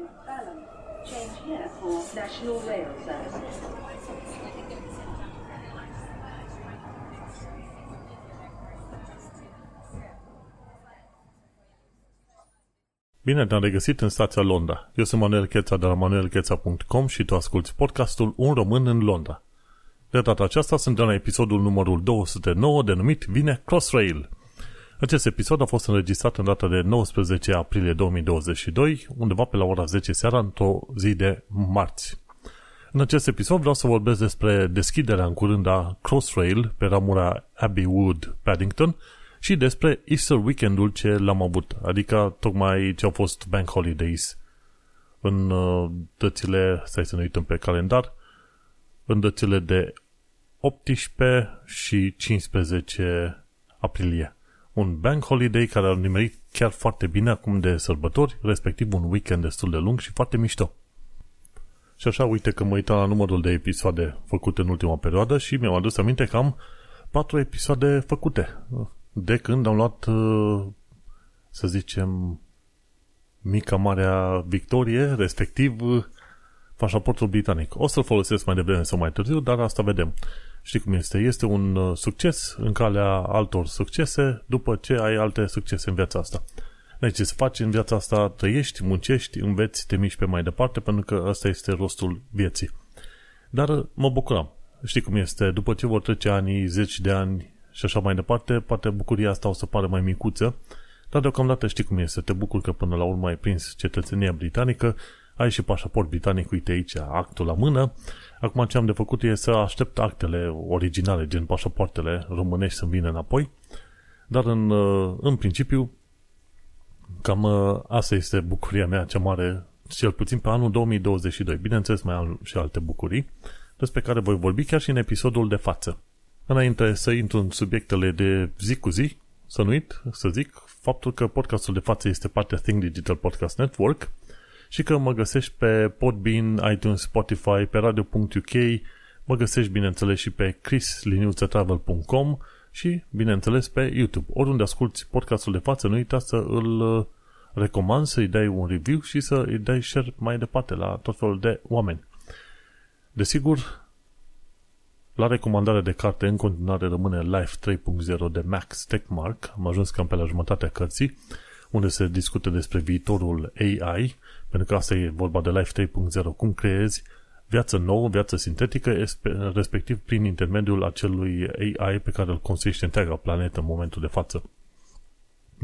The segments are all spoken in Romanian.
to Balham. Change here for National Rail Service. Bine te-am regăsit în stația Londra. Eu sunt Manuel Cheța de la manuelcheța.com și tu asculti podcastul Un român în Londra. De data aceasta suntem la episodul numărul 209 denumit Vine Crossrail. Acest episod a fost înregistrat în data de 19 aprilie 2022, undeva pe la ora 10 seara, într-o zi de marți. În acest episod vreau să vorbesc despre deschiderea în curând a Crossrail pe ramura Abbey Wood Paddington și despre Easter weekendul ce l-am avut, adică tocmai ce au fost Bank Holidays în uh, dățile, stai să ne uităm pe calendar, în dățile de 18 și 15 aprilie. Un bank holiday care a nimerit chiar foarte bine acum de sărbători, respectiv un weekend destul de lung și foarte mișto. Și așa, uite că mă uitam la numărul de episoade făcute în ultima perioadă și mi-am adus aminte că am patru episoade făcute de când am luat, uh, să zicem, mica Marea Victorie, respectiv uh, pașaportul britanic. O să-l folosesc mai devreme sau mai târziu, dar asta vedem. Știi cum este? Este un uh, succes în calea altor succese după ce ai alte succese în viața asta. Deci ce să faci în viața asta, trăiești, muncești, înveți, te miști pe mai departe, pentru că ăsta este rostul vieții. Dar mă bucuram. Știi cum este? După ce vor trece ani, zeci de ani și așa mai departe, poate bucuria asta o să pară mai micuță, dar deocamdată știi cum este. Te bucur că până la urmă ai prins cetățenia britanică, ai și pașaport britanic, uite aici, actul la mână. Acum ce am de făcut e să aștept actele originale, gen pașapoartele românești să vină înapoi. Dar în, în principiu, cam asta este bucuria mea cea mare, cel puțin pe anul 2022. Bineînțeles, mai am și alte bucurii, despre care voi vorbi chiar și în episodul de față. Înainte să intru în subiectele de zi cu zi, să nu uit să zic faptul că podcastul de față este partea Think Digital Podcast Network și că mă găsești pe Podbean, iTunes, Spotify, pe radio.uk, mă găsești bineînțeles și pe chrisliniuțetravel.com și bineînțeles pe YouTube. Oriunde asculti podcastul de față, nu uita să îl uh, recomand, să-i dai un review și să îi dai share mai departe la tot felul de oameni. Desigur, la recomandare de carte în continuare rămâne Life 3.0 de Max Techmark. Am ajuns cam pe la jumătatea cărții, unde se discută despre viitorul AI, pentru că asta e vorba de Life 3.0, cum creezi viață nouă, viață sintetică, respectiv prin intermediul acelui AI pe care îl construiește întreaga planetă în momentul de față.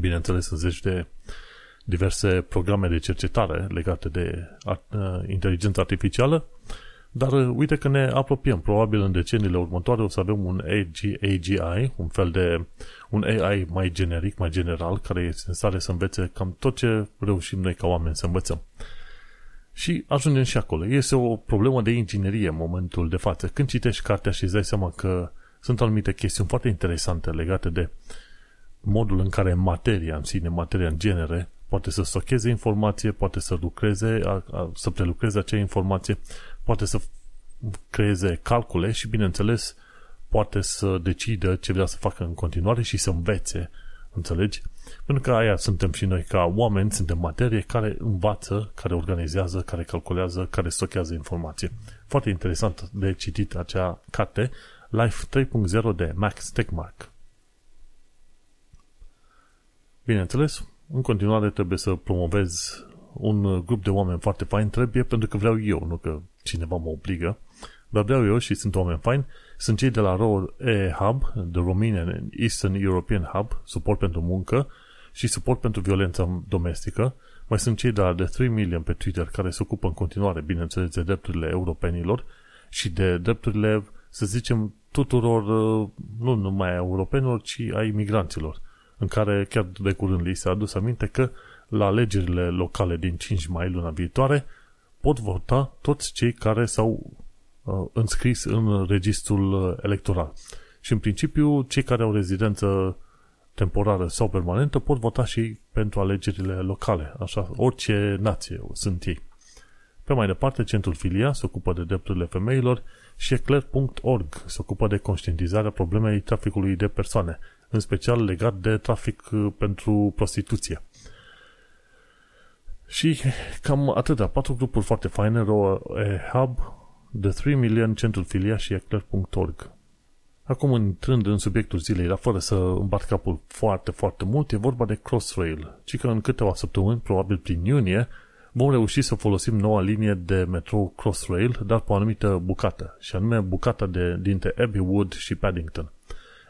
Bineînțeles, în zeci de diverse programe de cercetare legate de inteligență artificială, dar uh, uite că ne apropiem. Probabil în deceniile următoare o să avem un AGI, un fel de un AI mai generic, mai general, care este în stare să învețe cam tot ce reușim noi ca oameni să învățăm. Și ajungem și acolo. Este o problemă de inginerie în momentul de față. Când citești cartea și îți dai seama că sunt anumite chestiuni foarte interesante legate de modul în care materia în sine, materia în genere, poate să stocheze informație, poate să lucreze, să prelucreze acea informație, poate să creeze calcule și, bineînțeles, poate să decidă ce vrea să facă în continuare și să învețe, înțelegi? Pentru că aia suntem și noi ca oameni, suntem materie care învață, care organizează, care calculează, care stochează informație. Foarte interesant de citit acea carte, Life 3.0 de Max Techmark. Bineînțeles, în continuare trebuie să promovez un grup de oameni foarte fain, trebuie pentru că vreau eu, nu că cineva mă obligă, dar vreau eu și sunt oameni faini, sunt cei de la ROE Hub, The Romanian Eastern European Hub, suport pentru muncă și suport pentru violența domestică, mai sunt cei de la The 3 Million pe Twitter care se ocupă în continuare, bineînțeles, de drepturile europenilor și de drepturile, să zicem, tuturor, uh, nu numai a europenilor, ci a imigranților, în care chiar de curând li s-a adus aminte că la alegerile locale din 5 mai luna viitoare pot vota toți cei care s-au uh, înscris în registrul uh, electoral. Și în principiu, cei care au rezidență temporară sau permanentă pot vota și pentru alegerile locale, așa, orice nație sunt ei. Pe mai departe, Centrul Filia se ocupă de drepturile femeilor și eclair.org se ocupă de conștientizarea problemei traficului de persoane, în special legat de trafic uh, pentru prostituție. Și cam atâta. Patru grupuri foarte faine, Roa Hub, The 3 Million, Centrul Filia și Eclair.org. Acum, intrând în subiectul zilei, dar fără să îmbart capul foarte, foarte mult, e vorba de Crossrail, ci că în câteva săptămâni, probabil prin iunie, vom reuși să folosim noua linie de metrou Crossrail, dar pe o anumită bucată, și anume bucata de, dintre Abbey Wood și Paddington.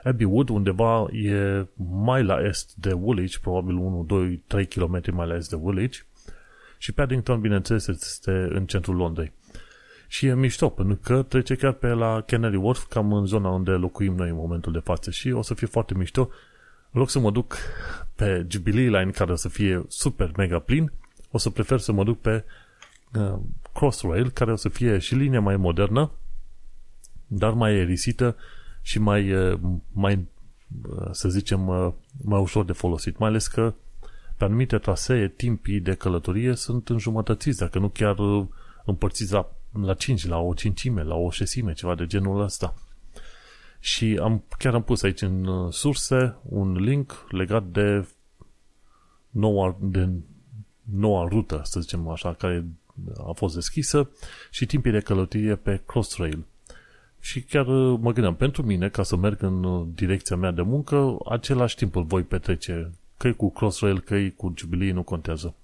Abbey Wood undeva e mai la est de Woolwich, probabil 1, 2, 3 km mai la est de Woolwich, și Paddington, bineînțeles, este în centrul Londrei. Și e mișto, pentru că trece chiar pe la Canary Wharf, cam în zona unde locuim noi în momentul de față și o să fie foarte mișto. În loc să mă duc pe Jubilee Line, care o să fie super mega plin, o să prefer să mă duc pe uh, Crossrail, care o să fie și linia mai modernă, dar mai erisită și mai, uh, mai uh, să zicem, uh, mai ușor de folosit. Mai ales că pe anumite trasee, timpii de călătorie sunt înjumătățiți, dacă nu chiar uh, împărțiți la la 5, la o cincime, la o șesime, ceva de genul ăsta. Și am, chiar am pus aici în uh, surse un link legat de noua, de noua rută, să zicem așa, care a fost deschisă și timpii de călătorie pe Crossrail. Și chiar uh, mă gândeam, pentru mine, ca să merg în uh, direcția mea de muncă, același timp îl voi petrece, că e cu Crossrail, că e cu Jubilee, nu contează.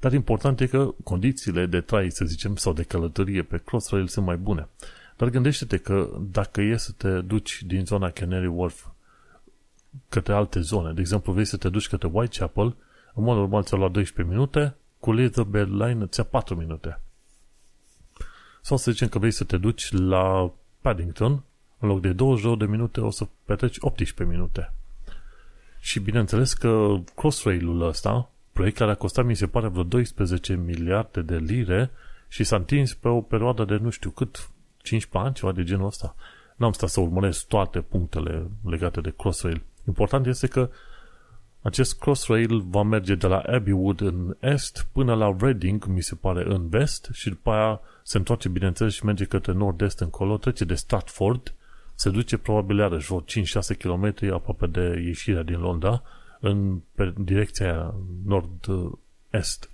Dar important e că condițiile de trai, să zicem, sau de călătorie pe Crossrail sunt mai bune. Dar gândește-te că dacă e să te duci din zona Canary Wharf către alte zone, de exemplu, vrei să te duci către Whitechapel, în mod normal ți-a luat 12 minute, cu Elizabeth Line ți-a 4 minute. Sau să zicem că vrei să te duci la Paddington, în loc de 22 de minute o să petreci 18 minute. Și bineînțeles că Crossrail-ul ăsta proiect care a costat, mi se pare, vreo 12 miliarde de lire și s-a întins pe o perioadă de nu știu cât, 15 ani, ceva de genul ăsta. N-am stat să urmăresc toate punctele legate de Crossrail. Important este că acest Crossrail va merge de la Abbeywood în est până la Reading, mi se pare, în vest și după aia se întoarce, bineînțeles, și merge către nord-est încolo, trece de Stratford, se duce probabil iarăși vreo 5-6 km aproape de ieșirea din Londra în pe direcția nord-est.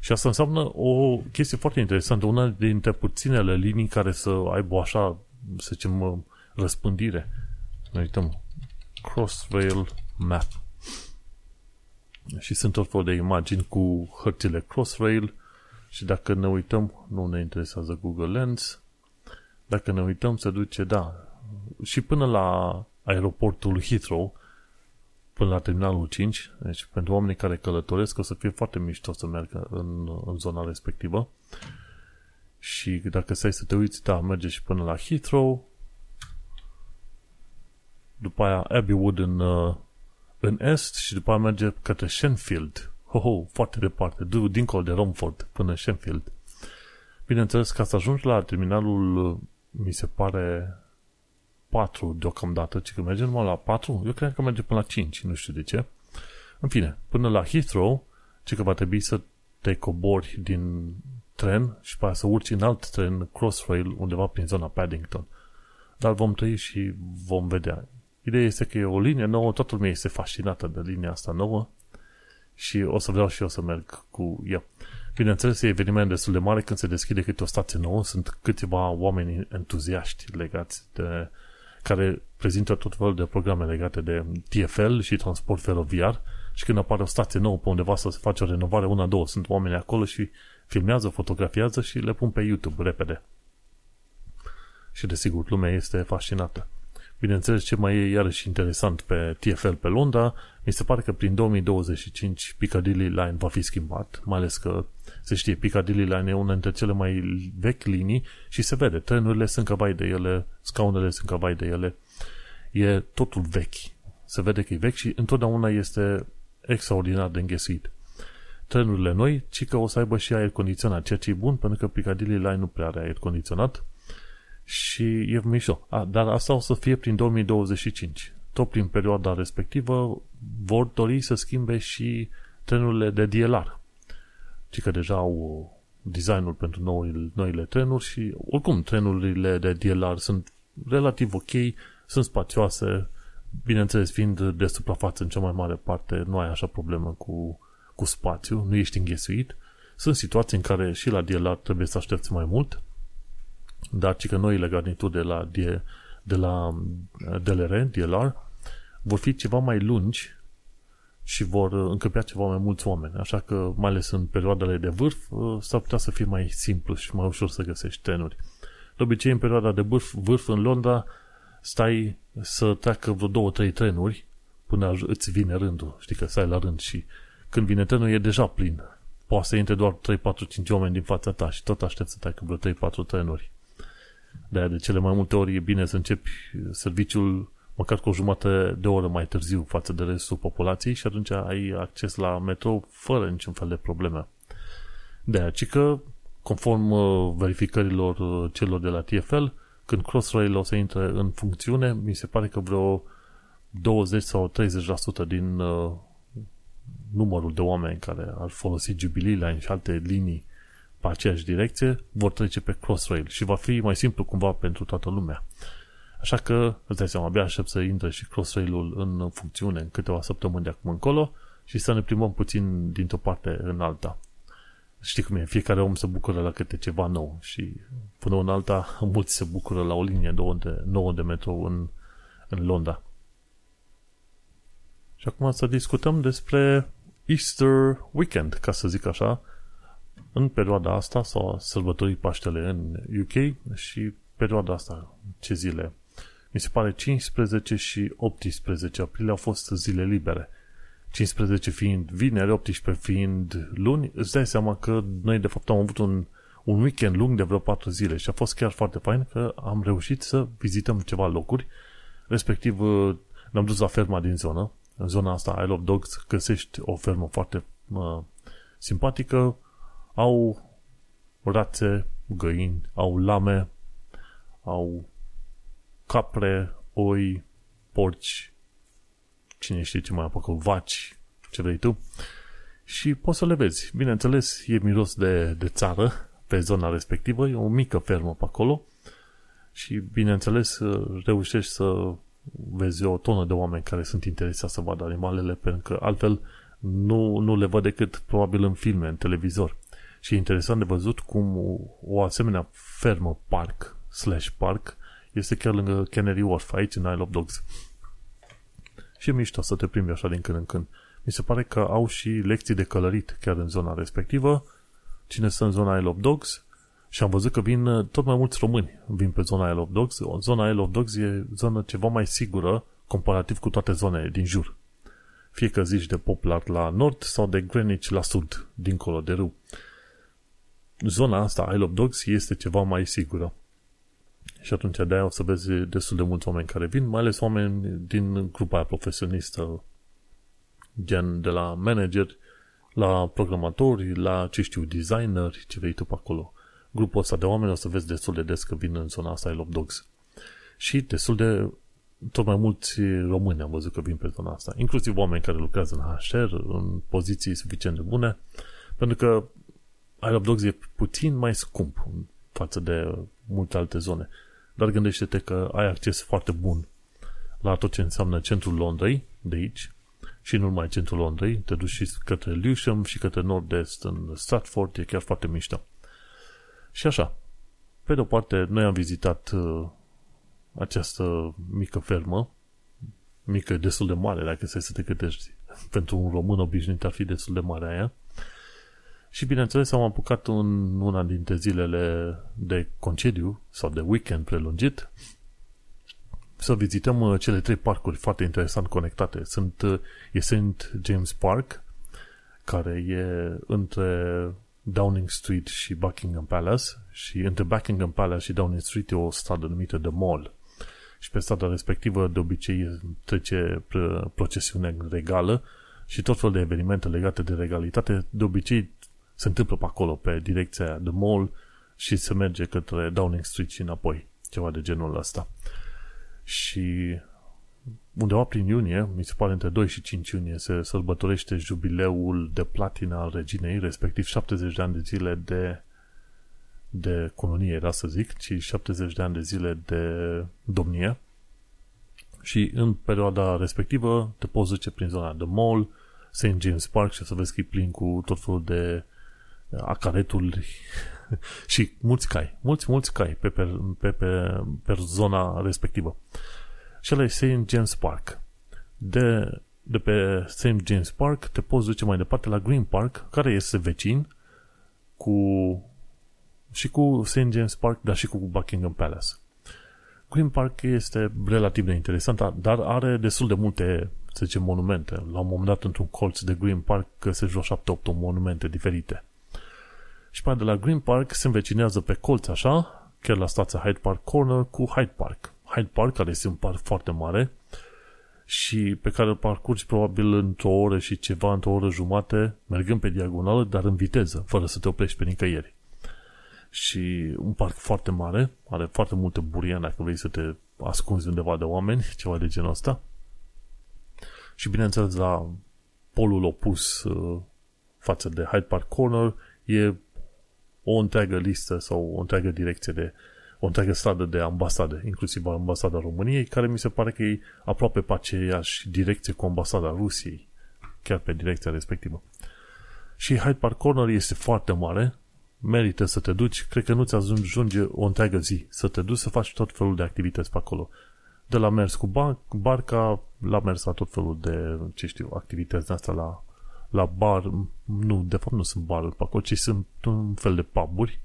Și asta înseamnă o chestie foarte interesantă, una dintre puținele linii care să aibă o așa, să zicem, răspândire. Ne uităm Crossrail Map. Și sunt tot fel de imagini cu hărțile Crossrail și dacă ne uităm, nu ne interesează Google Lens, dacă ne uităm se duce, da, și până la aeroportul Heathrow, până la terminalul 5, deci pentru oamenii care călătoresc o să fie foarte mișto să meargă în, în zona respectivă. Și dacă stai să te uiți, da, merge și până la Heathrow, după aia Abbeywood în, uh, în est și după aia merge către Shenfield. Ho, ho, foarte departe, dincolo de Romford până Shenfield. Bineînțeles, ca să ajungi la terminalul, uh, mi se pare 4 deocamdată, ci că merge numai la 4, eu cred că merge până la 5, nu știu de ce. În fine, până la Heathrow, ci că va trebui să te cobori din tren și pe să urci în alt tren Crossrail undeva prin zona Paddington. Dar vom trăi și vom vedea. Ideea este că e o linie nouă, toată lumea este fascinată de linia asta nouă și o să vreau și eu să merg cu ea. Bineînțeles, e eveniment destul de mare când se deschide câte o stație nouă, sunt câțiva oameni entuziaști legați de care prezintă tot felul de programe legate de TFL și transport feroviar și când apare o stație nouă pe undeva să se face o renovare, una, două, sunt oameni acolo și filmează, fotografiază și le pun pe YouTube repede. Și desigur, lumea este fascinată. Bineînțeles, ce mai e iarăși interesant pe TFL pe Londra, mi se pare că prin 2025 Piccadilly Line va fi schimbat, mai ales că se știe, Piccadilly Line e una dintre cele mai vechi linii și se vede, trenurile sunt căbai de ele, scaunele sunt căbai de ele, e totul vechi. Se vede că e vechi și întotdeauna este extraordinar de înghesuit. Trenurile noi, ci că o să aibă și aer condiționat, ceea ce e bun, pentru că Piccadilly Line nu prea are aer condiționat și e mișto. A, dar asta o să fie prin 2025. Tot prin perioada respectivă vor dori să schimbe și trenurile de DLR. Ci că deja au designul pentru noile, noile trenuri și oricum trenurile de DLR sunt relativ ok, sunt spațioase, bineînțeles fiind de suprafață în cea mai mare parte, nu ai așa problemă cu, cu spațiu, nu ești înghesuit, Sunt situații în care și la DLR trebuie să aștepți mai mult, dar ci că noile garnituri de la, de, de la DLR, DLR, vor fi ceva mai lungi și vor încăpea ceva mai mulți oameni. Așa că, mai ales în perioadele de vârf, s-ar putea să fie mai simplu și mai ușor să găsești trenuri. De obicei, în perioada de vârf, vârf în Londra, stai să treacă vreo două, trei trenuri până îți vine rândul. Știi că stai la rând și când vine trenul e deja plin. Poate să intre doar 3, 4, 5 oameni din fața ta și tot aștept să treacă vreo 3, 4 trenuri. De de cele mai multe ori e bine să începi serviciul măcar cu o jumătate de oră mai târziu față de restul populației și atunci ai acces la metrou fără niciun fel de probleme. De aceea, că conform uh, verificărilor uh, celor de la TFL, când Crossrail o să intre în funcțiune, mi se pare că vreo 20 sau 30% din uh, numărul de oameni care ar folosi Jubilee Line și alte linii pe aceeași direcție vor trece pe Crossrail și va fi mai simplu cumva pentru toată lumea. Așa că, îți dai seama, abia aștept să intre și Crossrail-ul în funcțiune în câteva săptămâni de acum încolo și să ne plimbăm puțin dintr-o parte în alta. Știi cum e, fiecare om se bucură la câte ceva nou și până în alta mulți se bucură la o linie nouă de, nouă de metrou în, în Londra. Și acum să discutăm despre Easter Weekend, ca să zic așa, în perioada asta sau sărbătorii Paștele în UK și perioada asta, ce zile? Mi se pare 15 și 18 aprilie au fost zile libere. 15 fiind vineri, 18 fiind luni, îți dai seama că noi de fapt am avut un, un weekend lung de vreo 4 zile și a fost chiar foarte fain că am reușit să vizităm ceva locuri, respectiv ne-am dus la ferma din zonă, în zona asta Isle of Dogs găsești o fermă foarte uh, simpatică, au rațe, găini, au lame, au capre, oi, porci, cine știe ce mai apucă, vaci, ce vrei tu, și poți să le vezi. Bineînțeles, e miros de, de țară pe zona respectivă, e o mică fermă pe acolo și, bineînțeles, reușești să vezi o tonă de oameni care sunt interesați să vadă animalele, pentru că altfel nu, nu le văd decât probabil în filme, în televizor. Și e interesant de văzut cum o, o asemenea fermă park slash park este chiar lângă Canary Wharf, aici în Isle of Dogs. Și e mișto să te primi așa din când în când. Mi se pare că au și lecții de călărit chiar în zona respectivă. Cine stă în zona Isle of Dogs și am văzut că vin uh, tot mai mulți români vin pe zona Isle of Dogs. Zona Isle of Dogs e zona ceva mai sigură comparativ cu toate zonele din jur. Fie că zici de Poplar la nord sau de Greenwich la sud, dincolo de râu. Zona asta, Isle of Dogs, este ceva mai sigură. Și atunci de-aia o să vezi destul de mulți oameni care vin, mai ales oameni din grupa aia profesionistă, gen de la manager, la programatori, la, ce știu, designeri, ce vei tu pe acolo grupul ăsta de oameni o să vezi destul de des că vin în zona asta Love Dogs. Și destul de tot mai mulți români am văzut că vin pe zona asta, inclusiv oameni care lucrează în HR, în poziții suficient de bune, pentru că I Love Dogs e puțin mai scump față de multe alte zone. Dar gândește-te că ai acces foarte bun la tot ce înseamnă centrul Londrei, de aici, și nu numai centrul Londrei, te duci și către Lewisham și către nord-est în Stratford, e chiar foarte mișto. Și așa, pe de o parte, noi am vizitat uh, această mică fermă, mică, destul de mare, dacă să te gândești. Pentru un român obișnuit ar fi destul de mare aia. Și bineînțeles am apucat în una dintre zilele de concediu sau de weekend prelungit să vizităm uh, cele trei parcuri foarte interesant conectate. Sunt, uh, e St. James Park, care e între Downing Street și Buckingham Palace și între Buckingham Palace și Downing Street e o stradă numită The Mall. Și pe strada respectivă de obicei trece procesiune regală și tot felul de evenimente legate de regalitate de obicei se întâmplă pe acolo, pe direcția The Mall și se merge către Downing Street și înapoi. Ceva de genul ăsta. Și undeva prin iunie, mi se pare între 2 și 5 iunie, se sărbătorește jubileul de platină al reginei, respectiv 70 de ani de zile de, de colonie, era să zic, ci 70 de ani de zile de domnie. Și în perioada respectivă te poți duce prin zona de Mall, St. James Park și să vezi că e plin cu tot felul de acaretul și mulți cai, mulți, mulți cai pe, pe, pe, pe, pe zona respectivă. Și ăla e St. James Park. De, de pe St. James Park te poți duce mai departe la Green Park, care este vecin cu și cu St. James Park, dar și cu Buckingham Palace. Green Park este relativ de interesant, dar are destul de multe, să zicem, monumente. La un moment dat, într-un colț de Green Park, găsești vreo 7-8 monumente diferite. Și pe de la Green Park se învecinează pe colț așa, chiar la stația Hyde Park Corner cu Hyde Park. Hyde Park, care este un parc foarte mare și pe care îl parcurgi probabil într-o oră și ceva, într-o oră jumate, mergând pe diagonală, dar în viteză, fără să te oprești pe nicăieri și un parc foarte mare, are foarte multe buriene dacă vrei să te ascunzi undeva de oameni, ceva de genul ăsta. Și bineînțeles la polul opus uh, față de Hyde Park Corner e o întreagă listă sau o întreagă direcție de o întreagă stradă de ambasade, inclusiv ambasada României, care mi se pare că e aproape pe aceeași direcție cu ambasada Rusiei, chiar pe direcția respectivă. Și Hyde Park Corner este foarte mare, merită să te duci, cred că nu-ți ajunge o întreagă zi să te duci să faci tot felul de activități pe acolo. De la mers cu barca, la mers la tot felul de, ce știu, activități de asta la, la bar, nu, de fapt nu sunt baruri pe acolo, ci sunt un fel de puburi.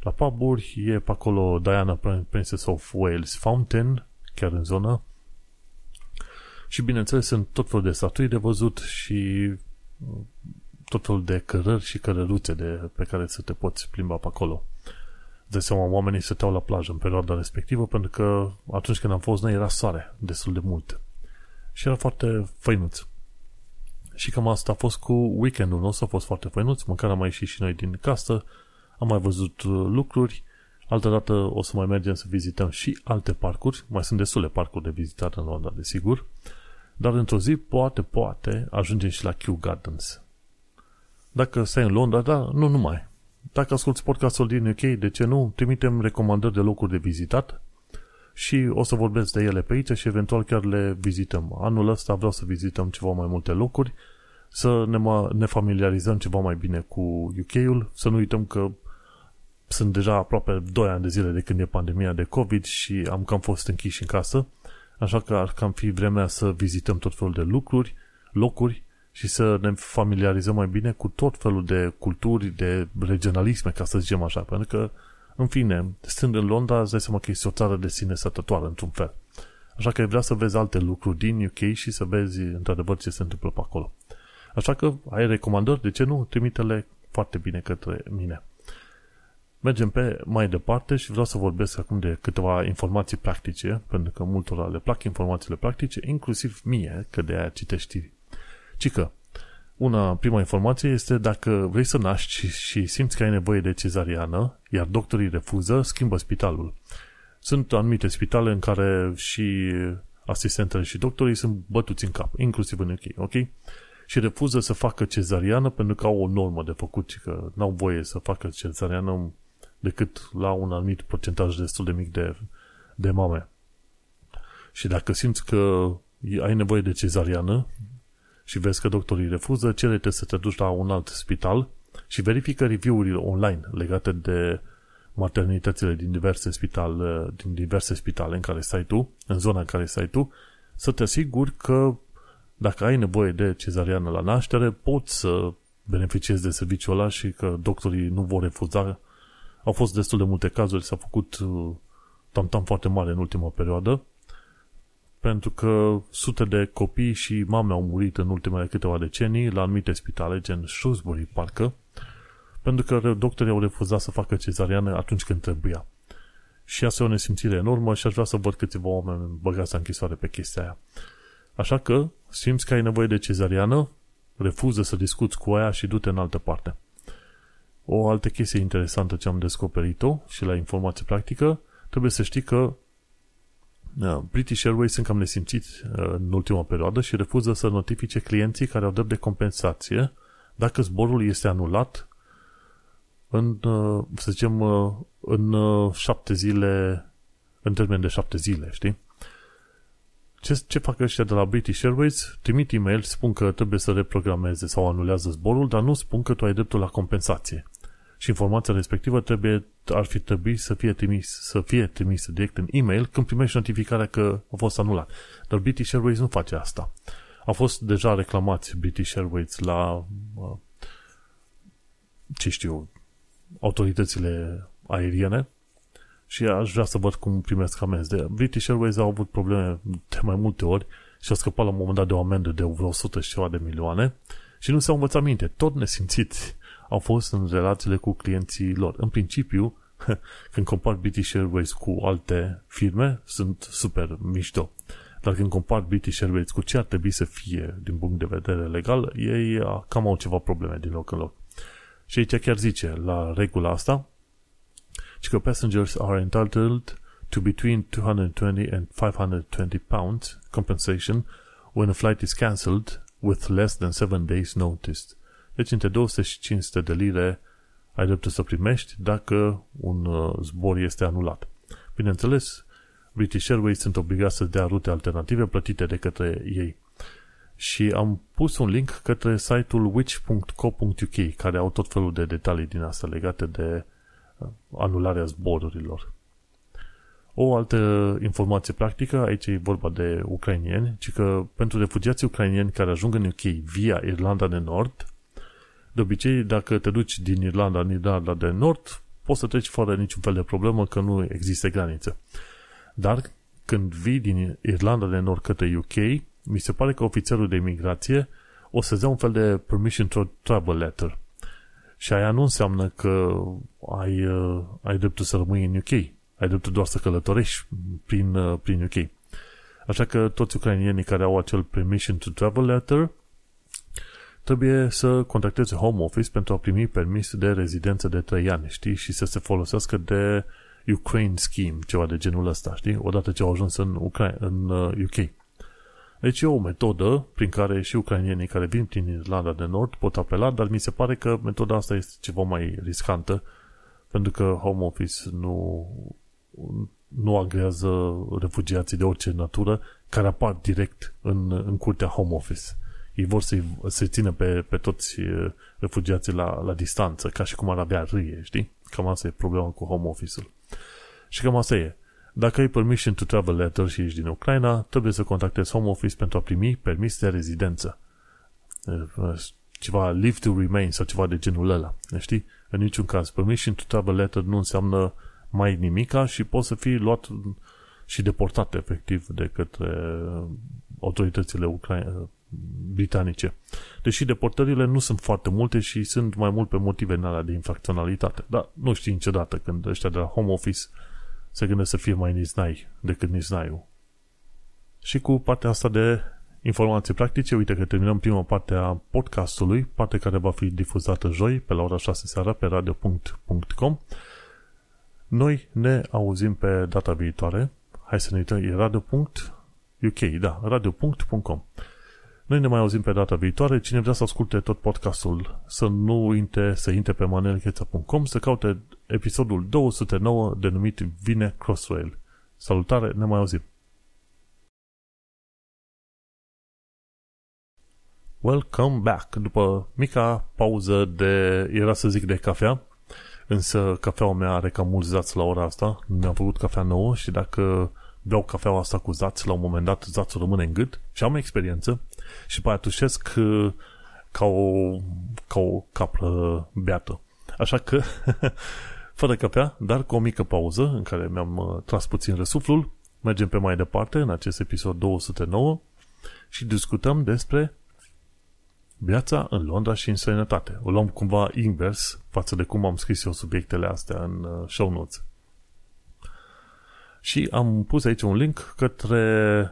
La puburi e pe acolo Diana Princess of Wales Fountain, chiar în zonă. Și bineînțeles sunt tot felul de statui de văzut și tot felul de cărări și cărăruțe de, pe care să te poți plimba pe acolo. De seama, oamenii stăteau la plajă în perioada respectivă pentru că atunci când am fost noi era soare destul de mult. Și era foarte făinuț. Și cam asta a fost cu weekendul nostru, a fost foarte făinuț, măcar am mai ieșit și noi din casă, am mai văzut uh, lucruri, altă dată o să mai mergem să vizităm și alte parcuri, mai sunt destule parcuri de vizitat în Londra, desigur, dar într-o zi, poate, poate, ajungem și la Kew Gardens. Dacă stai în Londra, da, nu numai. Dacă asculti podcastul din UK, de ce nu? Trimitem recomandări de locuri de vizitat și o să vorbesc de ele pe aici și eventual chiar le vizităm. Anul ăsta vreau să vizităm ceva mai multe locuri, să ne, ma, ne familiarizăm ceva mai bine cu UK-ul, să nu uităm că sunt deja aproape 2 ani de zile de când e pandemia de COVID și am cam fost închiși în casă, așa că ar cam fi vremea să vizităm tot felul de lucruri, locuri și să ne familiarizăm mai bine cu tot felul de culturi, de regionalisme, ca să zicem așa, pentru că, în fine, stând în Londra, îți dai seama că este o țară de sine sătătoare, într-un fel. Așa că vrea să vezi alte lucruri din UK și să vezi, într-adevăr, ce se întâmplă pe acolo. Așa că ai recomandări, de ce nu? Trimite-le foarte bine către mine. Mergem pe mai departe și vreau să vorbesc acum de câteva informații practice, pentru că multora le plac informațiile practice, inclusiv mie, că de aia citești Cică, una, prima informație este dacă vrei să naști și, și simți că ai nevoie de cezariană, iar doctorii refuză, schimbă spitalul. Sunt anumite spitale în care și asistentele și doctorii sunt bătuți în cap, inclusiv în UK, ok? Și refuză să facă cezariană pentru că au o normă de făcut, că n-au voie să facă cezariană decât la un anumit procentaj destul de mic de, de mame. Și dacă simți că ai nevoie de cezariană, și vezi că doctorii refuză, cere-te să te duci la un alt spital și verifică review-urile online legate de maternitățile din diverse spitale, din diverse spitale în care stai tu, în zona în care stai tu, să te asiguri că dacă ai nevoie de cezariană la naștere, poți să beneficiezi de serviciul ăla și că doctorii nu vor refuza. Au fost destul de multe cazuri, s-a făcut uh, tam-tam foarte mare în ultima perioadă pentru că sute de copii și mame au murit în ultimele câteva decenii la anumite spitale, gen Shrewsbury, parcă, pentru că doctorii au refuzat să facă cezariană atunci când trebuia. Și asta e o nesimțire enormă și aș vrea să văd câțiva oameni băgați în închisoare pe chestia aia. Așa că, simți că ai nevoie de cezariană, refuză să discuți cu aia și du-te în altă parte. O altă chestie interesantă ce am descoperit-o și la informație practică, trebuie să știi că British Airways sunt cam nesimțiți uh, în ultima perioadă și refuză să notifice clienții care au drept de compensație dacă zborul este anulat în, uh, să zicem, uh, în șapte zile, în termen de șapte zile, știi? Ce, ce fac ăștia de la British Airways? Trimit e-mail, spun că trebuie să reprogrameze sau anulează zborul, dar nu spun că tu ai dreptul la compensație. Și informația respectivă trebuie, ar fi trebuit să fie trimis, să fie trimis direct în e-mail când primești notificarea că a fost anulat. Dar British Airways nu face asta. Au fost deja reclamați British Airways la uh, ce știu, autoritățile aeriene și aș vrea să văd cum primesc amenzi. De British Airways au avut probleme de mai multe ori și au scăpat la un moment dat de o amendă de vreo 100 și ceva de milioane și nu se-au învățat minte. Tot nesimțiți au fost în relațiile cu clienții lor. În principiu, când compar British Airways cu alte firme, sunt super mișto. Dar când compar British Airways cu ce ar trebui să fie din punct de vedere legal, ei cam au ceva probleme din loc în loc. Și aici chiar zice, la regula asta, și că passengers are entitled to between 220 and 520 pounds compensation when a flight is cancelled with less than 7 days notice. Deci între 200 și 500 de lire ai dreptul să primești dacă un uh, zbor este anulat. Bineînțeles, British Airways sunt obligați să dea rute alternative plătite de către ei. Și am pus un link către site-ul which.co.uk care au tot felul de detalii din asta legate de uh, anularea zborurilor. O altă informație practică, aici e vorba de ucrainieni, ci că pentru refugiații ucrainieni care ajung în UK via Irlanda de Nord, de obicei, dacă te duci din Irlanda în Irlanda de Nord, poți să treci fără niciun fel de problemă că nu există graniță. Dar când vii din Irlanda de Nord către UK, mi se pare că ofițerul de imigrație o să dea un fel de permission to travel letter. Și aia nu înseamnă că ai, uh, ai dreptul să rămâi în UK. Ai dreptul doar să călătorești prin, uh, prin UK. Așa că toți ucrainienii care au acel permission to travel letter trebuie să contacteze Home Office pentru a primi permis de rezidență de 3 ani, știi? Și să se folosească de Ukraine Scheme, ceva de genul ăsta, știi? Odată ce au ajuns în, Ukra- în UK. Uh, deci e o metodă prin care și ucrainienii care vin prin Irlanda de Nord pot apela, dar mi se pare că metoda asta este ceva mai riscantă, pentru că Home Office nu, nu agrează refugiații de orice natură care apar direct în, în curtea Home Office. Ei vor să se țină pe, pe toți refugiații la, la distanță, ca și cum ar avea râie, știi? Cam asta e problema cu Home Office-ul. Și cam asta e. Dacă ai permission to travel letter și ești din Ucraina, trebuie să contactezi Home Office pentru a primi permis de rezidență. Ceva leave to remain sau ceva de genul ăla. Știi? În niciun caz. Permission to travel letter nu înseamnă mai nimica și poți să fii luat și deportat efectiv de către autoritățile Ucraina, britanice. Deși deportările nu sunt foarte multe și sunt mai mult pe motive în de infracționalitate. Dar nu știi niciodată când ăștia de la Home Office se gândesc să fie mai niznai decât niznaiul. Și cu partea asta de informații practice, uite că terminăm prima parte a podcastului, parte care va fi difuzată joi pe la ora 6 seara pe radio.com. Noi ne auzim pe data viitoare. Hai să ne uităm, e radio.uk, da, radio.com. Noi ne mai auzim pe data viitoare. Cine vrea să asculte tot podcastul, să nu uite să intre pe manelcheța.com, să caute episodul 209 denumit Vine Crossrail. Salutare, ne mai auzim! Welcome back! După mica pauză de, era să zic de cafea, însă cafeaua mea are cam mulți zați la ora asta, mi-am făcut cafea nouă și dacă beau cafeaua asta cu zați, la un moment dat zațul rămâne în gât și am experiență și pe aia tușesc uh, ca o, ca o capră beată. Așa că, fără cafea, dar cu o mică pauză în care mi-am uh, tras puțin răsuflul, mergem pe mai departe în acest episod 209 și discutăm despre viața în Londra și în sănătate. O luăm cumva invers față de cum am scris eu subiectele astea în uh, show notes. Și am pus aici un link către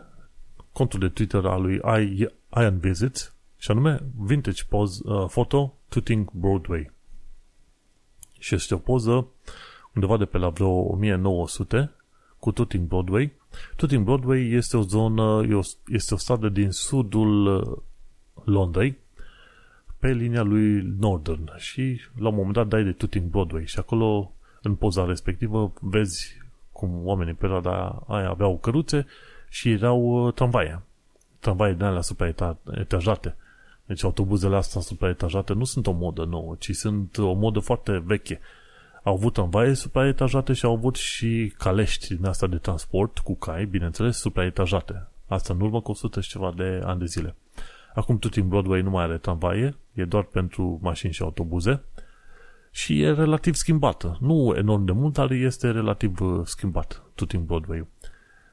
contul de Twitter al lui Ian Visit și anume Vintage Pose uh, Photo Tooting Broadway. Și este o poză undeva de pe la vreo 1900 cu Tooting Broadway. Tooting Broadway este o zonă, este o stradă din sudul uh, Londrei, pe linia lui Northern și la un moment dat dai de Tooting Broadway și acolo în poza respectivă vezi cum oamenii pe perioada aia aveau căruțe și erau uh, tramvaie. Tramvaie din alea supraetajate. Deci autobuzele astea supraetajate nu sunt o modă nouă, ci sunt o modă foarte veche. Au avut tramvaie supraetajate și au avut și calești din asta de transport cu cai, bineînțeles, supraetajate. Asta în urmă cu 100 și ceva de ani de zile. Acum tot în Broadway nu mai are tramvaie, e doar pentru mașini și autobuze și e relativ schimbată. Nu enorm de mult, dar este relativ uh, schimbat tot în Broadway.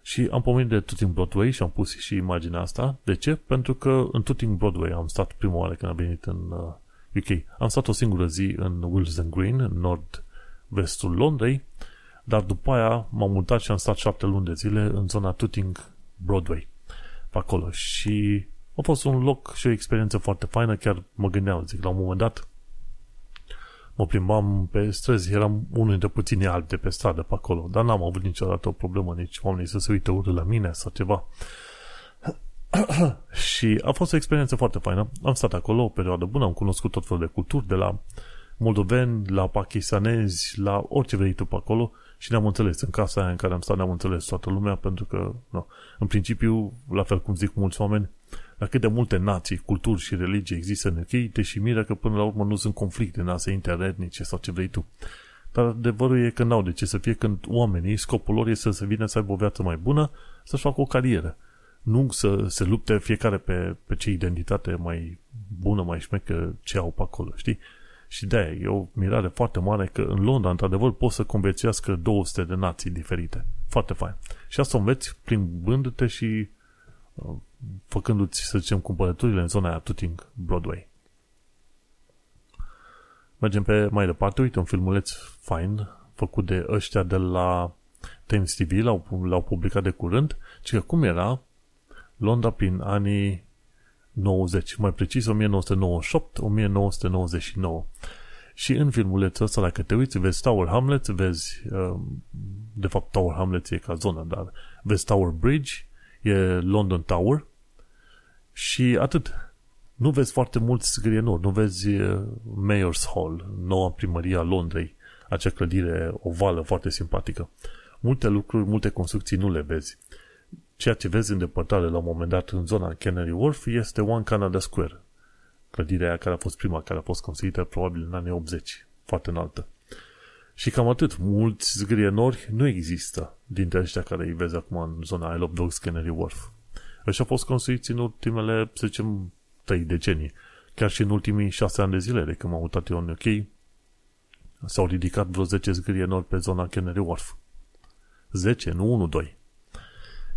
Și am pomenit de tot în Broadway și am pus și imaginea asta. De ce? Pentru că în tot în Broadway am stat prima oară când am venit în UK. Uh, am stat o singură zi în Willesden Green, în nord-vestul Londrei, dar după aia m-am mutat și am stat șapte luni de zile în zona Tooting Broadway, pe acolo. Și a fost un loc și o experiență foarte faină, chiar mă gândeam, zic, la un moment dat mă plimbam pe străzi, eram unul dintre puțini albi de pe stradă pe acolo, dar n-am avut niciodată o problemă, nici oamenii să se uite urât la mine sau ceva. și a fost o experiență foarte faină. Am stat acolo o perioadă bună, am cunoscut tot felul de culturi, de la moldoveni, la pakistanezi, la orice vrei tu pe acolo și ne-am înțeles. În casa aia în care am stat ne-am înțeles toată lumea pentru că, no, în principiu, la fel cum zic mulți oameni, la cât de multe nații, culturi și religii există în UK, te și miră că până la urmă nu sunt conflicte în astea interetnice sau ce vrei tu. Dar adevărul e că n-au de ce să fie când oamenii, scopul lor este să vină să aibă o viață mai bună, să-și facă o carieră. Nu să se lupte fiecare pe, pe ce identitate mai bună, mai șmecă ce au pe acolo, știi? Și de-aia e o mirare foarte mare că în Londra, într-adevăr, poți să conviețuiască 200 de nații diferite. Foarte fain. Și asta o înveți plimbându-te și uh, făcându-ți, să zicem, cumpărăturile în zona aia Tooting Broadway. Mergem pe mai departe. Uite, un filmuleț fain făcut de ăștia de la Thames TV, l-au, l-au publicat de curând, ci că cum era Londra prin anii 90, mai precis 1998-1999. Și în filmulețul ăsta, dacă te uiți, vezi Tower Hamlets, vezi, uh, de fapt Tower Hamlets e ca zonă, dar vezi Tower Bridge, e London Tower și atât. Nu vezi foarte mulți zgrienori, nu vezi uh, Mayor's Hall, noua primărie a Londrei, acea clădire ovală foarte simpatică. Multe lucruri, multe construcții nu le vezi. Ceea ce vezi în depărtare la un moment dat în zona Canary Wharf este One Canada Square. Clădirea aia care a fost prima, care a fost construită probabil în anii 80, foarte înaltă. Și cam atât. Mulți zgrienori nu există dintre aceștia care îi vezi acum în zona I Love Dogs Canary Wharf. Așa au fost construiți în ultimele, să zicem, trei decenii. Chiar și în ultimii șase ani de zile de când m-am mutat eu în UK, s-au ridicat vreo 10 zgrienori pe zona Canary Wharf. 10, nu 1, 2.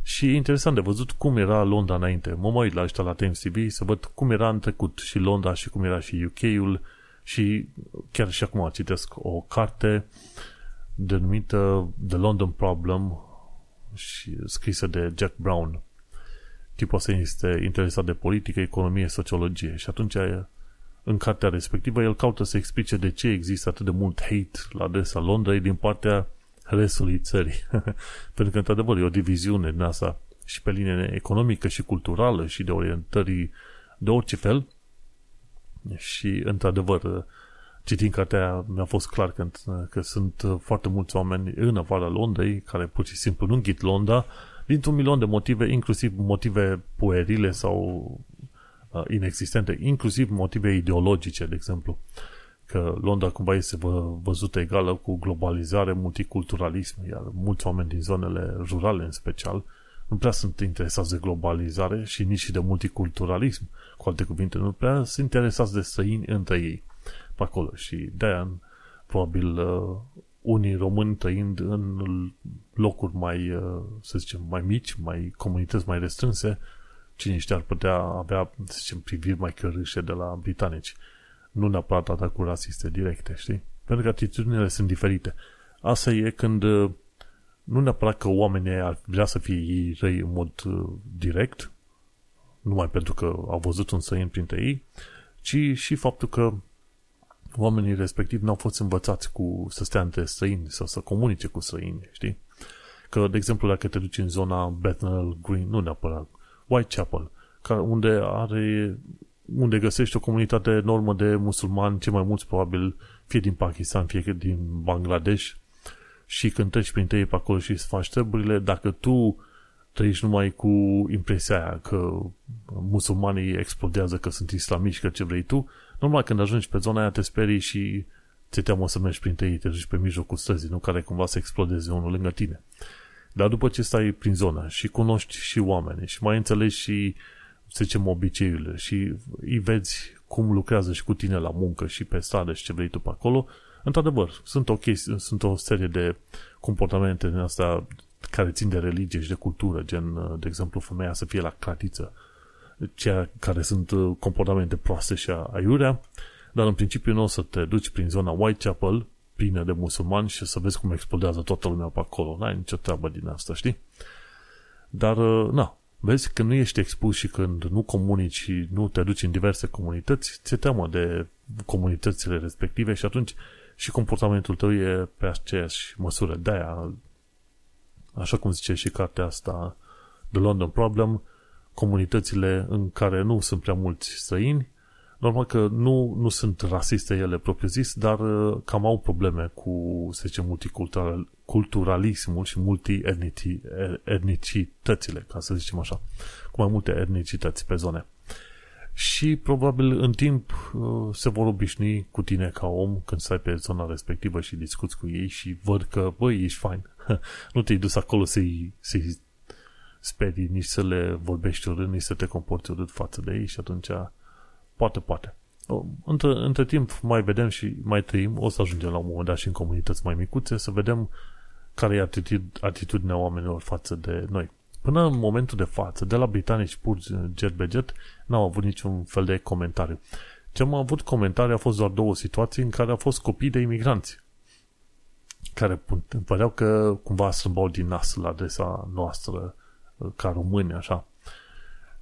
Și e interesant de văzut cum era Londra înainte. Mă mai uit la ăștia la Times TV să văd cum era în trecut și Londra și cum era și UK-ul și chiar și acum citesc o carte denumită The London Problem și scrisă de Jack Brown. Tipul ăsta este interesat de politică, economie, sociologie și atunci în cartea respectivă el caută să explice de ce există atât de mult hate la adresa Londrei din partea restului țării. Pentru că, într-adevăr, e o diviziune din asta și pe linie economică și culturală și de orientări de orice fel. Și, într-adevăr, citind cartea mi-a fost clar că, că sunt foarte mulți oameni în afara Londrei care pur și simplu nu înghit Londra dintr-un milion de motive, inclusiv motive puerile sau uh, inexistente, inclusiv motive ideologice, de exemplu. Că Londra cumva este vă, văzută egală cu globalizare, multiculturalism, iar mulți oameni din zonele rurale în special nu prea sunt interesați de globalizare și nici de multiculturalism. Cu alte cuvinte, nu prea sunt interesați de străini între ei pe acolo și de-aia probabil uh, unii români trăind în locuri mai, uh, să zicem, mai mici, mai comunități mai restrânse, cine știe ar putea avea, să zicem, priviri mai cărâșe de la britanici nu neapărat atacuri rasiste directe, știi? Pentru că atitudinile sunt diferite. Asta e când uh, nu neapărat că oamenii ar vrea să fie ei răi în mod uh, direct, numai pentru că au văzut un străin printre ei, ci și faptul că oamenii respectiv n-au fost învățați cu să stea între străini sau să comunice cu străini, știi? Că, de exemplu, dacă te duci în zona Bethnal Green, nu neapărat, Whitechapel, unde are unde găsești o comunitate enormă de musulmani, cei mai mulți probabil fie din Pakistan, fie din Bangladesh și când treci printre ei pe acolo și îți faci treburile, dacă tu trăiești numai cu impresia aia că musulmanii explodează, că sunt islamiști, că ce vrei tu, normal când ajungi pe zona aia te sperii și ți teamă să mergi printre ei, te duci pe mijlocul străzii, nu care cumva să explodeze unul lângă tine. Dar după ce stai prin zonă și cunoști și oameni și mai înțelegi și, să zicem, obiceiurile și îi vezi cum lucrează și cu tine la muncă și pe stradă și ce vrei tu pe acolo, într-adevăr, sunt o, chestie, sunt o serie de comportamente din asta care țin de religie și de cultură, gen, de exemplu, femeia să fie la cratiță, ceea care sunt comportamente proaste și aiurea, dar în principiu nu o să te duci prin zona Whitechapel, plină de musulmani și să vezi cum explodează toată lumea pe acolo. N-ai nicio treabă din asta, știi? Dar, na, vezi, când nu ești expus și când nu comunici și nu te duci în diverse comunități, ți-e teamă de comunitățile respective și atunci și comportamentul tău e pe aceeași măsură. De-aia, așa cum zice și cartea asta, The London Problem, comunitățile în care nu sunt prea mulți străini, normal că nu, nu sunt rasiste ele propriu-zis, dar uh, cam au probleme cu, să zicem, multiculturalismul și multi-etnicitățile, ca să zicem așa, cu mai multe etnicități pe zone și probabil în timp uh, se vor obișnui cu tine ca om când stai pe zona respectivă și discuți cu ei și văd că, băi, ești fain. nu te-ai dus acolo să-i, să-i sperii, nici să le vorbești urât, nici să te comporți urât față de ei și atunci poate, poate. Între, între timp mai vedem și mai trăim, o să ajungem la un moment dat și în comunități mai micuțe, să vedem care e atitudinea oamenilor față de noi. Până în momentul de față, de la britanici pur jet be jet, n-au avut niciun fel de comentariu. Ce am avut comentarii a fost doar două situații în care au fost copii de imigranți care păreau că cumva strâmbau din nas la adresa noastră ca români, așa.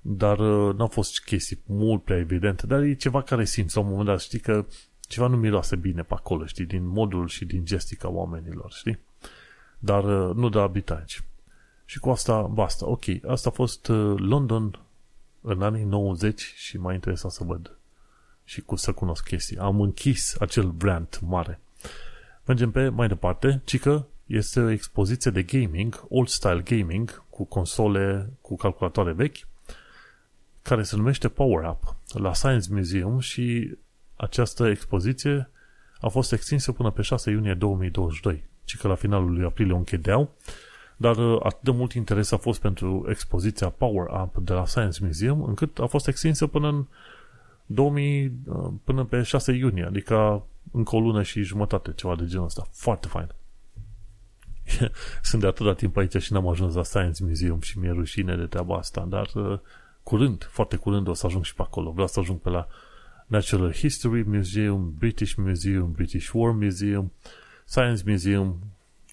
Dar uh, n-au fost chestii mult prea evidente, dar e ceva care simți la un moment dat, știi că ceva nu miroase bine pe acolo, știi, din modul și din gestica oamenilor, știi? Dar uh, nu de abitanici. Și cu asta basta. Ok, asta a fost uh, London în anii 90 și m-a interesat să văd și cu să cunosc chestii. Am închis acel brand mare. Mergem pe mai departe, ci că este o expoziție de gaming, old style gaming, cu console, cu calculatoare vechi, care se numește Power Up, la Science Museum și această expoziție a fost extinsă până pe 6 iunie 2022, ci că la finalul lui aprilie o închedeau dar uh, atât de mult interes a fost pentru expoziția Power Up de la Science Museum, încât a fost extinsă până în 2000, uh, până pe 6 iunie, adică încă o lună și jumătate, ceva de genul ăsta. Foarte fain. Sunt de atâta timp aici și n-am ajuns la Science Museum și mi-e rușine de treaba asta, dar uh, curând, foarte curând o să ajung și pe acolo. Vreau să ajung pe la Natural History Museum, British Museum, British War Museum, Science Museum,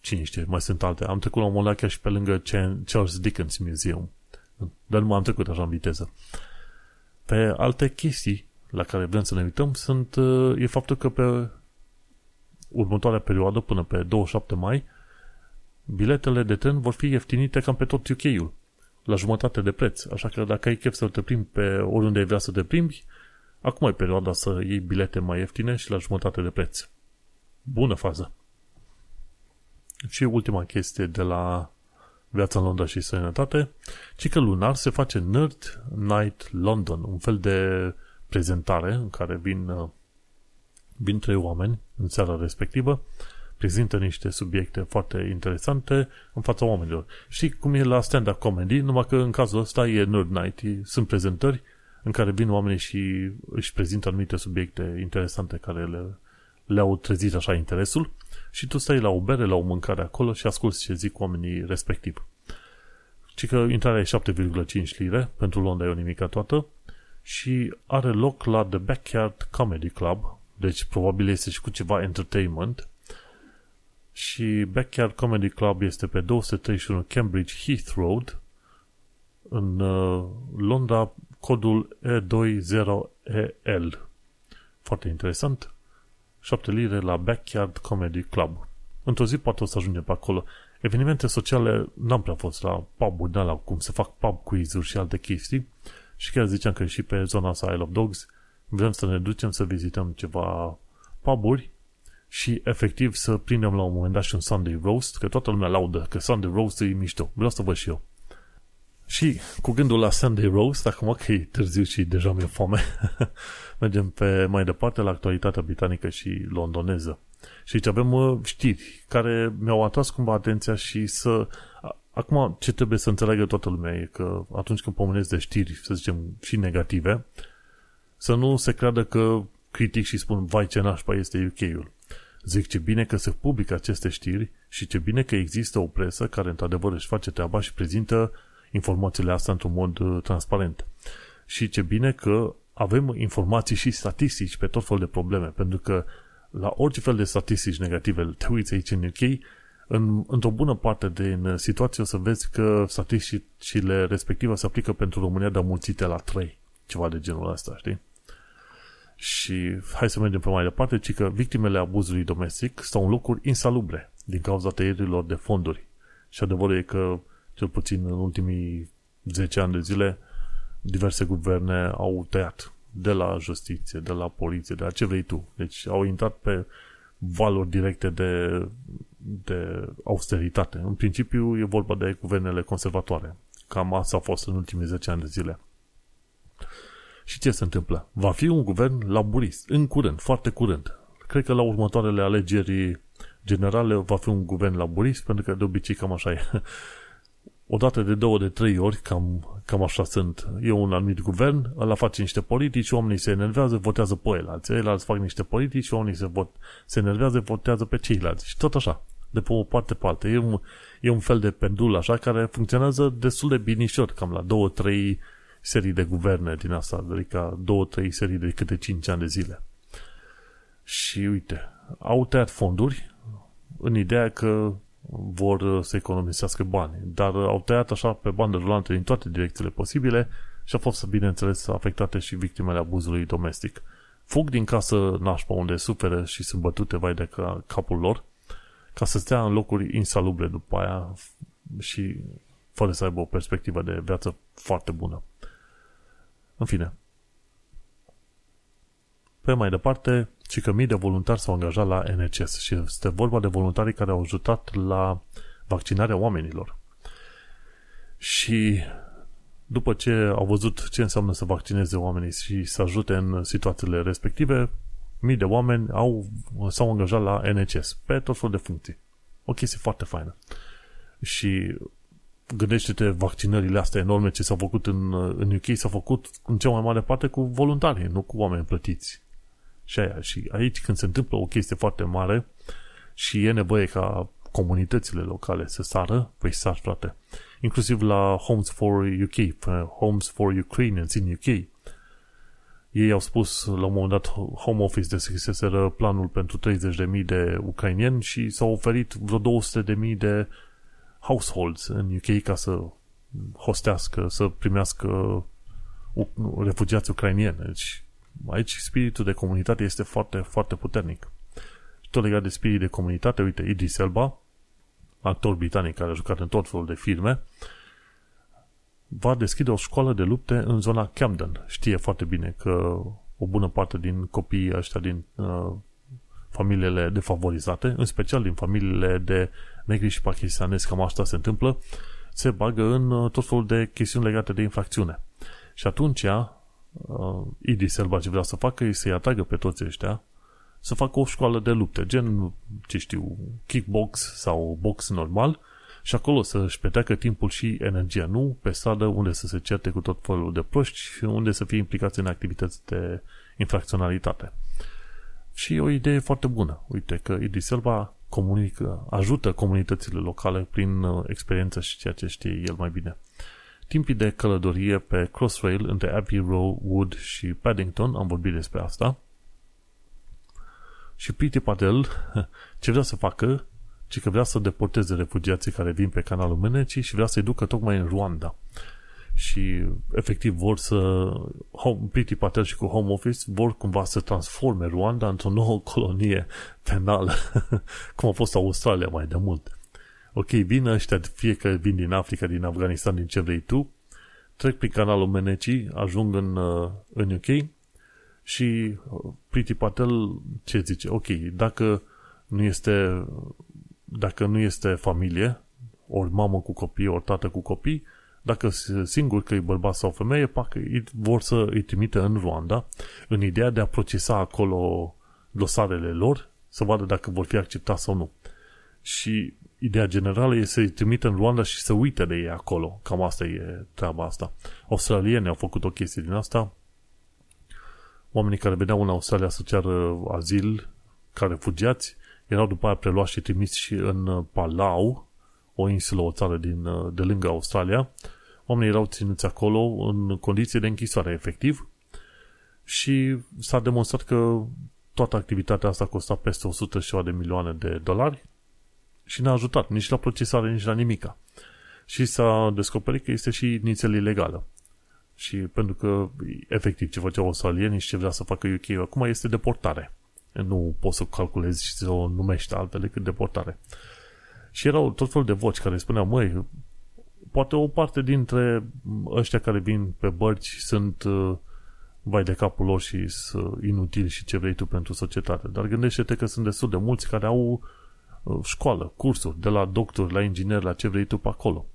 cine știe, mai sunt alte. Am trecut la un moment dat chiar și pe lângă Charles Dickens Museum. Dar nu m-am trecut așa în viteză. Pe alte chestii la care vrem să ne uităm sunt, uh, e faptul că pe următoarea perioadă, până pe 27 mai, biletele de tren vor fi ieftinite cam pe tot UK-ul, la jumătate de preț. Așa că dacă ai chef să te plimbi pe oriunde ai vrea să te plimbi, acum e perioada să iei bilete mai ieftine și la jumătate de preț. Bună fază! Și ultima chestie de la Viața în Londra și Sănătate, ci că lunar se face Nerd Night London, un fel de prezentare în care vin, uh, vin trei oameni în seara respectivă, prezintă niște subiecte foarte interesante în fața oamenilor. Și cum e la stand-up comedy, numai că în cazul ăsta e Nerd Night, sunt prezentări în care vin oamenii și își prezintă anumite subiecte interesante care le, le-au trezit așa interesul și tu stai la o bere, la o mâncare acolo și asculti ce zic oamenii respectiv. Ci că intrarea e 7,5 lire, pentru Londra e o nimica toată, și are loc la The Backyard Comedy Club, deci probabil este și cu ceva entertainment, și Backyard Comedy Club este pe 231 Cambridge Heath Road, în uh, Londra, codul E20EL. Foarte interesant. 7 lire la Backyard Comedy Club. Într-o zi poate o să ajungem pe acolo. Evenimente sociale n-am prea fost la pub-uri de la cum se fac pub quiz-uri și alte chestii. Și chiar ziceam că și pe zona asta Isle of Dogs vrem să ne ducem să vizităm ceva pub-uri și efectiv să prindem la un moment dat și un Sunday Roast, că toată lumea laudă că Sunday Roast e mișto. Vreau să văd și eu. Și cu gândul la Sunday Roast, acum că e târziu și deja mi-e foame, mergem pe mai departe la actualitatea britanică și londoneză. Și aici avem uh, știri care mi-au atras cumva atenția și să... Acum, ce trebuie să înțeleagă toată lumea e că atunci când pomenesc de știri, să zicem, și negative, să nu se creadă că critic și spun, vai ce nașpa este UK-ul. Zic ce bine că se publică aceste știri și ce bine că există o presă care într-adevăr își face treaba și prezintă informațiile astea într-un mod uh, transparent. Și ce bine că avem informații și statistici pe tot fel de probleme, pentru că la orice fel de statistici negative, te uiți aici în UK, în, într-o bună parte din situație o să vezi că statisticile respective se aplică pentru România, dar mulțite la 3. Ceva de genul ăsta, știi? Și hai să mergem pe mai departe, ci că victimele abuzului domestic stau în locuri insalubre din cauza tăierilor de fonduri. Și adevărul e că, cel puțin în ultimii 10 ani de zile, diverse guverne au tăiat de la justiție, de la poliție, de la ce vrei tu. Deci au intrat pe valori directe de, de austeritate. În principiu e vorba de guvernele conservatoare. Cam asta a fost în ultimii 10 ani de zile. Și ce se întâmplă? Va fi un guvern laburist, în curând, foarte curând. Cred că la următoarele alegeri generale va fi un guvern laburist, pentru că de obicei cam așa e. Odată de două, de trei ori, cam, cam așa sunt. E un anumit guvern, ăla face niște politici, oamenii se enervează, votează pe el alții. Ceilalți fac niște politici, oamenii se, vot, se enervează, votează pe ceilalți. Și tot așa, de pe o parte parte. E un, e un fel de pendul așa care funcționează destul de binișor, cam la două, trei serii de guverne din asta, adică două, trei serii de câte cinci ani de zile. Și uite, au tăiat fonduri în ideea că vor să economisească bani, dar au tăiat așa pe bandă rulantă din toate direcțiile posibile și au fost, bineînțeles, afectate și victimele abuzului domestic. Fug din casă nașpa unde suferă și sunt bătute vai de capul lor, ca să stea în locuri insalubre după aia și fără să aibă o perspectivă de viață foarte bună. În fine. Pe mai departe, ci că mii de voluntari s-au angajat la NHS și este vorba de voluntari care au ajutat la vaccinarea oamenilor. Și după ce au văzut ce înseamnă să vaccineze oamenii și să ajute în situațiile respective, mii de oameni au, s-au angajat la NHS pe tot felul de funcții. O chestie foarte faină. Și gândește-te vaccinările astea enorme ce s-au făcut în, în UK, s-au făcut în cea mai mare parte cu voluntari, nu cu oameni plătiți. Și, aia, și aici când se întâmplă o chestie foarte mare și e nevoie ca comunitățile locale să sară, păi sar, frate. Inclusiv la Homes for UK, Homes for Ukrainians in UK. Ei au spus la un moment dat Home Office deschiseseră planul pentru 30.000 de ucrainieni și s-au oferit vreo 200.000 de households în UK ca să hostească, să primească refugiați ucrainieni. Deci aici spiritul de comunitate este foarte, foarte puternic. Și tot legat de spirit de comunitate, uite, Idris Elba, actor britanic care a jucat în tot felul de filme, va deschide o școală de lupte în zona Camden. Știe foarte bine că o bună parte din copiii ăștia din uh, familiile defavorizate, în special din familiile de negri și pakistanezi, cam asta se întâmplă, se bagă în uh, tot felul de chestiuni legate de infracțiune. Și atunci, uh, Idris Elba ce vrea să facă e să-i atragă pe toți ăștia să facă o școală de lupte, gen, ce știu, kickbox sau box normal și acolo să-și petreacă timpul și energia, nu pe stradă unde să se certe cu tot felul de proști și unde să fie implicați în activități de infracționalitate. Și e o idee foarte bună. Uite că Idris Elba comunică, ajută comunitățile locale prin uh, experiență și ceea ce știe el mai bine. Timpii de călătorie pe Crossrail între Abbey Road, Wood și Paddington, am vorbit despre asta. Și Priti Patel, ce vrea să facă, ci că vrea să deporteze refugiații care vin pe canalul Mânecii și vrea să-i ducă tocmai în Rwanda și efectiv vor să Priti Patel și cu Home Office vor cumva să transforme Rwanda într-o nouă colonie penală cum a fost Australia mai de mult ok, vin ăștia fie că vin din Africa, din Afganistan, din ce vrei tu trec prin canalul Meneci ajung în, uh, în UK și uh, Priti Patel ce zice? ok, dacă nu este dacă nu este familie ori mamă cu copii, ori tată cu copii dacă singur că e bărbat sau femeie, pac, vor să îi trimite în Rwanda în ideea de a procesa acolo dosarele lor, să vadă dacă vor fi acceptați sau nu. Și ideea generală e să-i trimită în Rwanda și să uite de ei acolo. Cam asta e treaba asta. Australieni au făcut o chestie din asta. Oamenii care veneau în Australia să ceară azil, ca refugiați, erau după aia preluați și trimiși și în Palau, o insulă, o țară din, de lângă Australia. Oamenii erau ținuți acolo în condiții de închisoare, efectiv, și s-a demonstrat că toată activitatea asta costa peste 100 și de milioane de dolari și n-a ajutat nici la procesare, nici la nimica. Și s-a descoperit că este și inițial ilegală. Și pentru că, efectiv, ce făceau australienii și ce vrea să facă UK acum este deportare. Nu poți să calculezi și să o numești altfel decât deportare. Și erau tot felul de voci care spuneau, măi, poate o parte dintre ăștia care vin pe bărci sunt uh, vai de capul lor și sunt inutili și ce vrei tu pentru societate. Dar gândește-te că sunt destul de mulți care au uh, școală, cursuri, de la doctor, la inginer, la ce vrei tu pe acolo,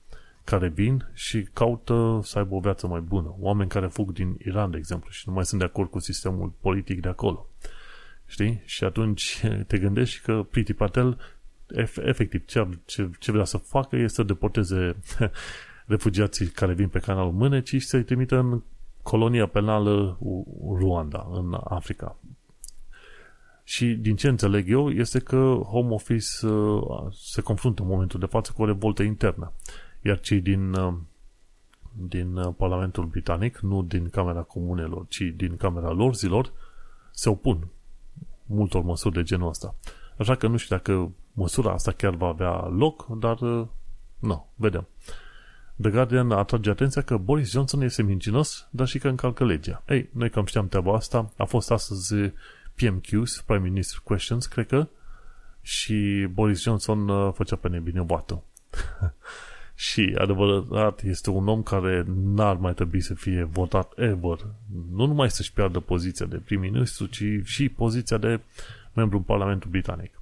care vin și caută să aibă o viață mai bună. Oameni care fug din Iran, de exemplu, și nu mai sunt de acord cu sistemul politic de acolo. Știi? Și atunci te gândești că Priti Patel efectiv ce, ce, ce vrea să facă este să deporteze refugiații care vin pe canalul Mânecii și să-i trimită în colonia penală Ruanda, în Africa. Și din ce înțeleg eu, este că Home Office uh, se confruntă în momentul de față cu o revoltă internă. Iar cei din, uh, din uh, Parlamentul Britanic, nu din Camera Comunelor, ci din Camera Lorzilor, se opun multor măsuri de genul ăsta. Așa că nu știu dacă măsura asta chiar va avea loc, dar nu, vedem. The Guardian atrage atenția că Boris Johnson este mincinos, dar și că încalcă legea. Ei, noi cam știam treaba asta. A fost astăzi PMQs, Prime Minister Questions, cred că, și Boris Johnson uh, făcea pe nebinevată. și adevărat este un om care n-ar mai trebui să fie votat ever. Nu numai să-și piardă poziția de prim-ministru, ci și poziția de membru în Parlamentul Britanic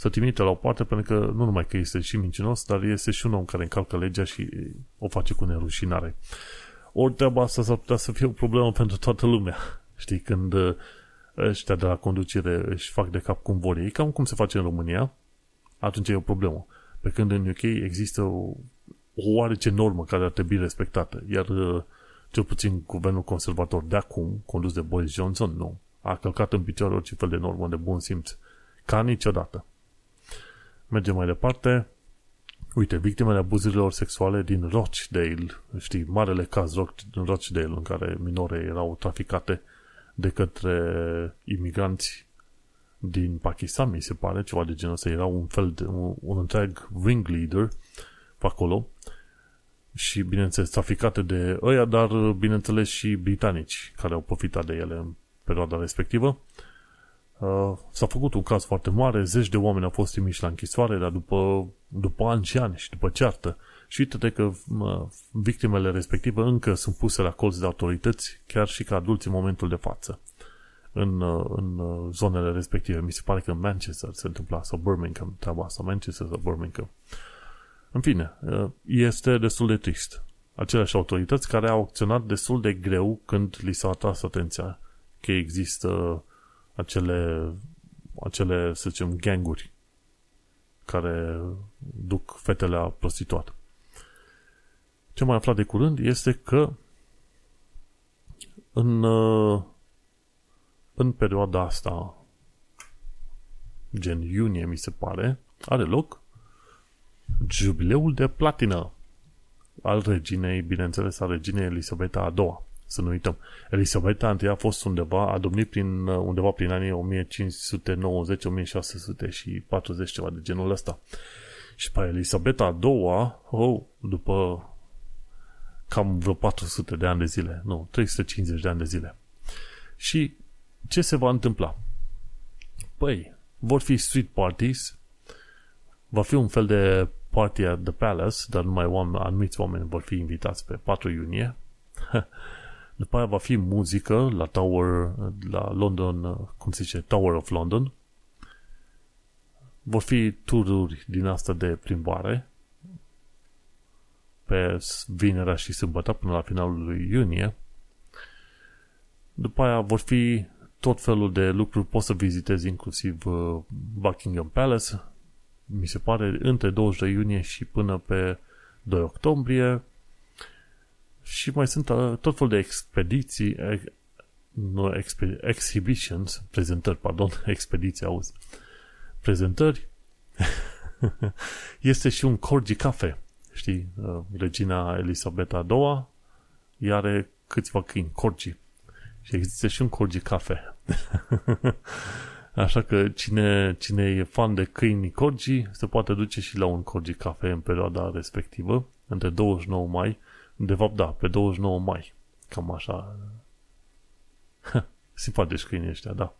să trimite la o parte, pentru că nu numai că este și mincinos, dar este și un om care încalcă legea și o face cu nerușinare. Ori treaba asta s-ar putea să fie o problemă pentru toată lumea. Știi, când uh, ăștia de la conducere își fac de cap cum vor ei, cam cum se face în România, atunci e o problemă. Pe când în UK există o, o oarece normă care ar trebui respectată, iar uh, cel puțin guvernul conservator de acum, condus de Boris Johnson, nu. A călcat în picioare orice fel de normă de bun simț. Ca niciodată. Mergem mai departe. Uite, victimele abuzurilor sexuale din Rochdale, știi, marele caz din Rochdale în care minore erau traficate de către imigranți din Pakistan, mi se pare, ceva de genul ăsta. Era un fel de, un, un întreg ringleader pe acolo și, bineînțeles, traficate de ăia, dar, bineînțeles, și britanici care au profitat de ele în perioada respectivă. Uh, s-a făcut un caz foarte mare, zeci de oameni au fost trimiși la închisoare, dar după, după ani și ani și după ceartă. Și uite că uh, victimele respective încă sunt puse la colț de autorități, chiar și ca adulți în momentul de față, în, uh, în uh, zonele respective. Mi se pare că în Manchester se întâmpla, sau Birmingham, treaba asta, Manchester sau Birmingham. În fine, uh, este destul de trist. Aceleași autorități care au acționat destul de greu când li s-a atras atenția că există acele, acele, să zicem, ganguri care duc fetele la prostituat. Ce mai aflat de curând este că în, în perioada asta, gen iunie, mi se pare, are loc jubileul de platină al reginei, bineînțeles, al reginei Elisabeta a doua să nu uităm. Elisabeta I a fost undeva, a domnit prin, undeva prin anii 1590, 1600 și 40 ceva de genul ăsta. Și pe Elisabeta a doua, oh, după cam vreo 400 de ani de zile, nu, 350 de ani de zile. Și ce se va întâmpla? Păi, vor fi street parties, va fi un fel de party at the palace, dar numai oameni, anumiți oameni vor fi invitați pe 4 iunie. După aia va fi muzică la Tower, la London, cum se zice, Tower of London. Vor fi tururi din asta de plimbare pe vinerea și sâmbătă până la finalul lui iunie. După aia vor fi tot felul de lucruri, poți să vizitezi inclusiv uh, Buckingham Palace, mi se pare, între 20 iunie și până pe 2 octombrie. Și mai sunt uh, tot felul de expediții, nu, expe, exhibitions, prezentări, pardon, expediții, auzi, prezentări. este și un Corgi Cafe, știi, uh, regina Elisabeta II, are câțiva câini, Corgi. Și există și un Corgi Cafe. Așa că cine, cine e fan de câini Corgi se poate duce și la un Corgi Cafe în perioada respectivă, între 29 mai, de fapt da, pe 29 mai. Cam așa. Simpatici câini ăștia, da.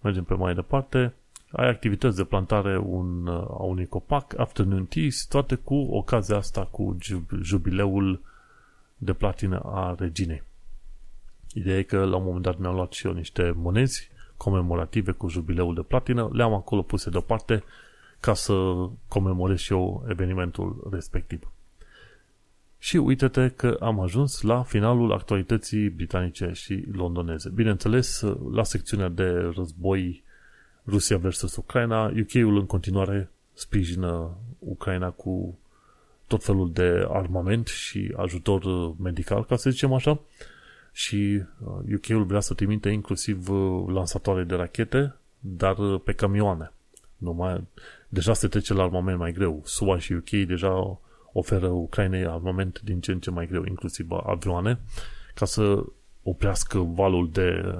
Mergem pe mai departe. Ai activități de plantare un, a unui copac, afternoon teas, toate cu ocazia asta cu jubileul de platină a reginei. Ideea e că la un moment dat mi-am luat și eu niște monezi comemorative cu jubileul de platină, le-am acolo puse deoparte ca să comemorez și eu evenimentul respectiv. Și uite-te că am ajuns la finalul actualității britanice și londoneze. Bineînțeles, la secțiunea de război Rusia versus Ucraina, UK-ul în continuare sprijină Ucraina cu tot felul de armament și ajutor medical, ca să zicem așa, și UK-ul uh, vrea să trimite inclusiv uh, lansatoare de rachete, dar uh, pe camioane. Numai, deja se trece la armament mai greu. SUA și UK deja oferă Ucrainei armament din ce în ce mai greu, inclusiv avioane, ca să oprească valul de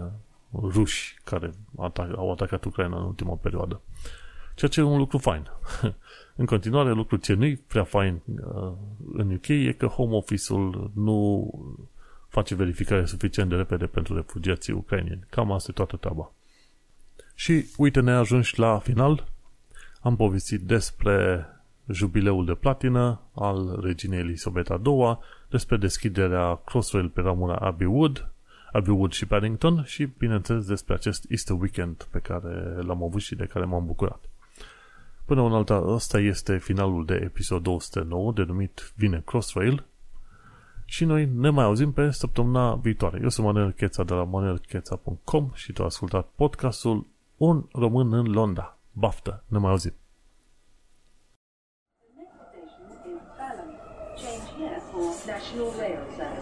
ruși care au atacat Ucraina în ultima perioadă. Ceea ce e un lucru fain. în continuare, lucru ce nu e prea fain în UK e că Home Office-ul nu face verificare suficient de repede pentru refugiații ucrainieni. Cam asta e toată treaba. Și uite, ne ajungi la final. Am povestit despre jubileul de platină al reginei Elisabeta II, despre deschiderea Crossrail pe ramura Abbey Wood, Abbey Wood și Paddington și, bineînțeles, despre acest Easter Weekend pe care l-am avut și de care m-am bucurat. Până în alta, ăsta este finalul de episod 209, denumit Vine Crossrail, și noi ne mai auzim pe săptămâna viitoare. Eu sunt Manuel Cheța de la manuelcheța.com și tu ai ascultat podcastul Un român în Londra. Baftă! Ne mai auzim! National Rail.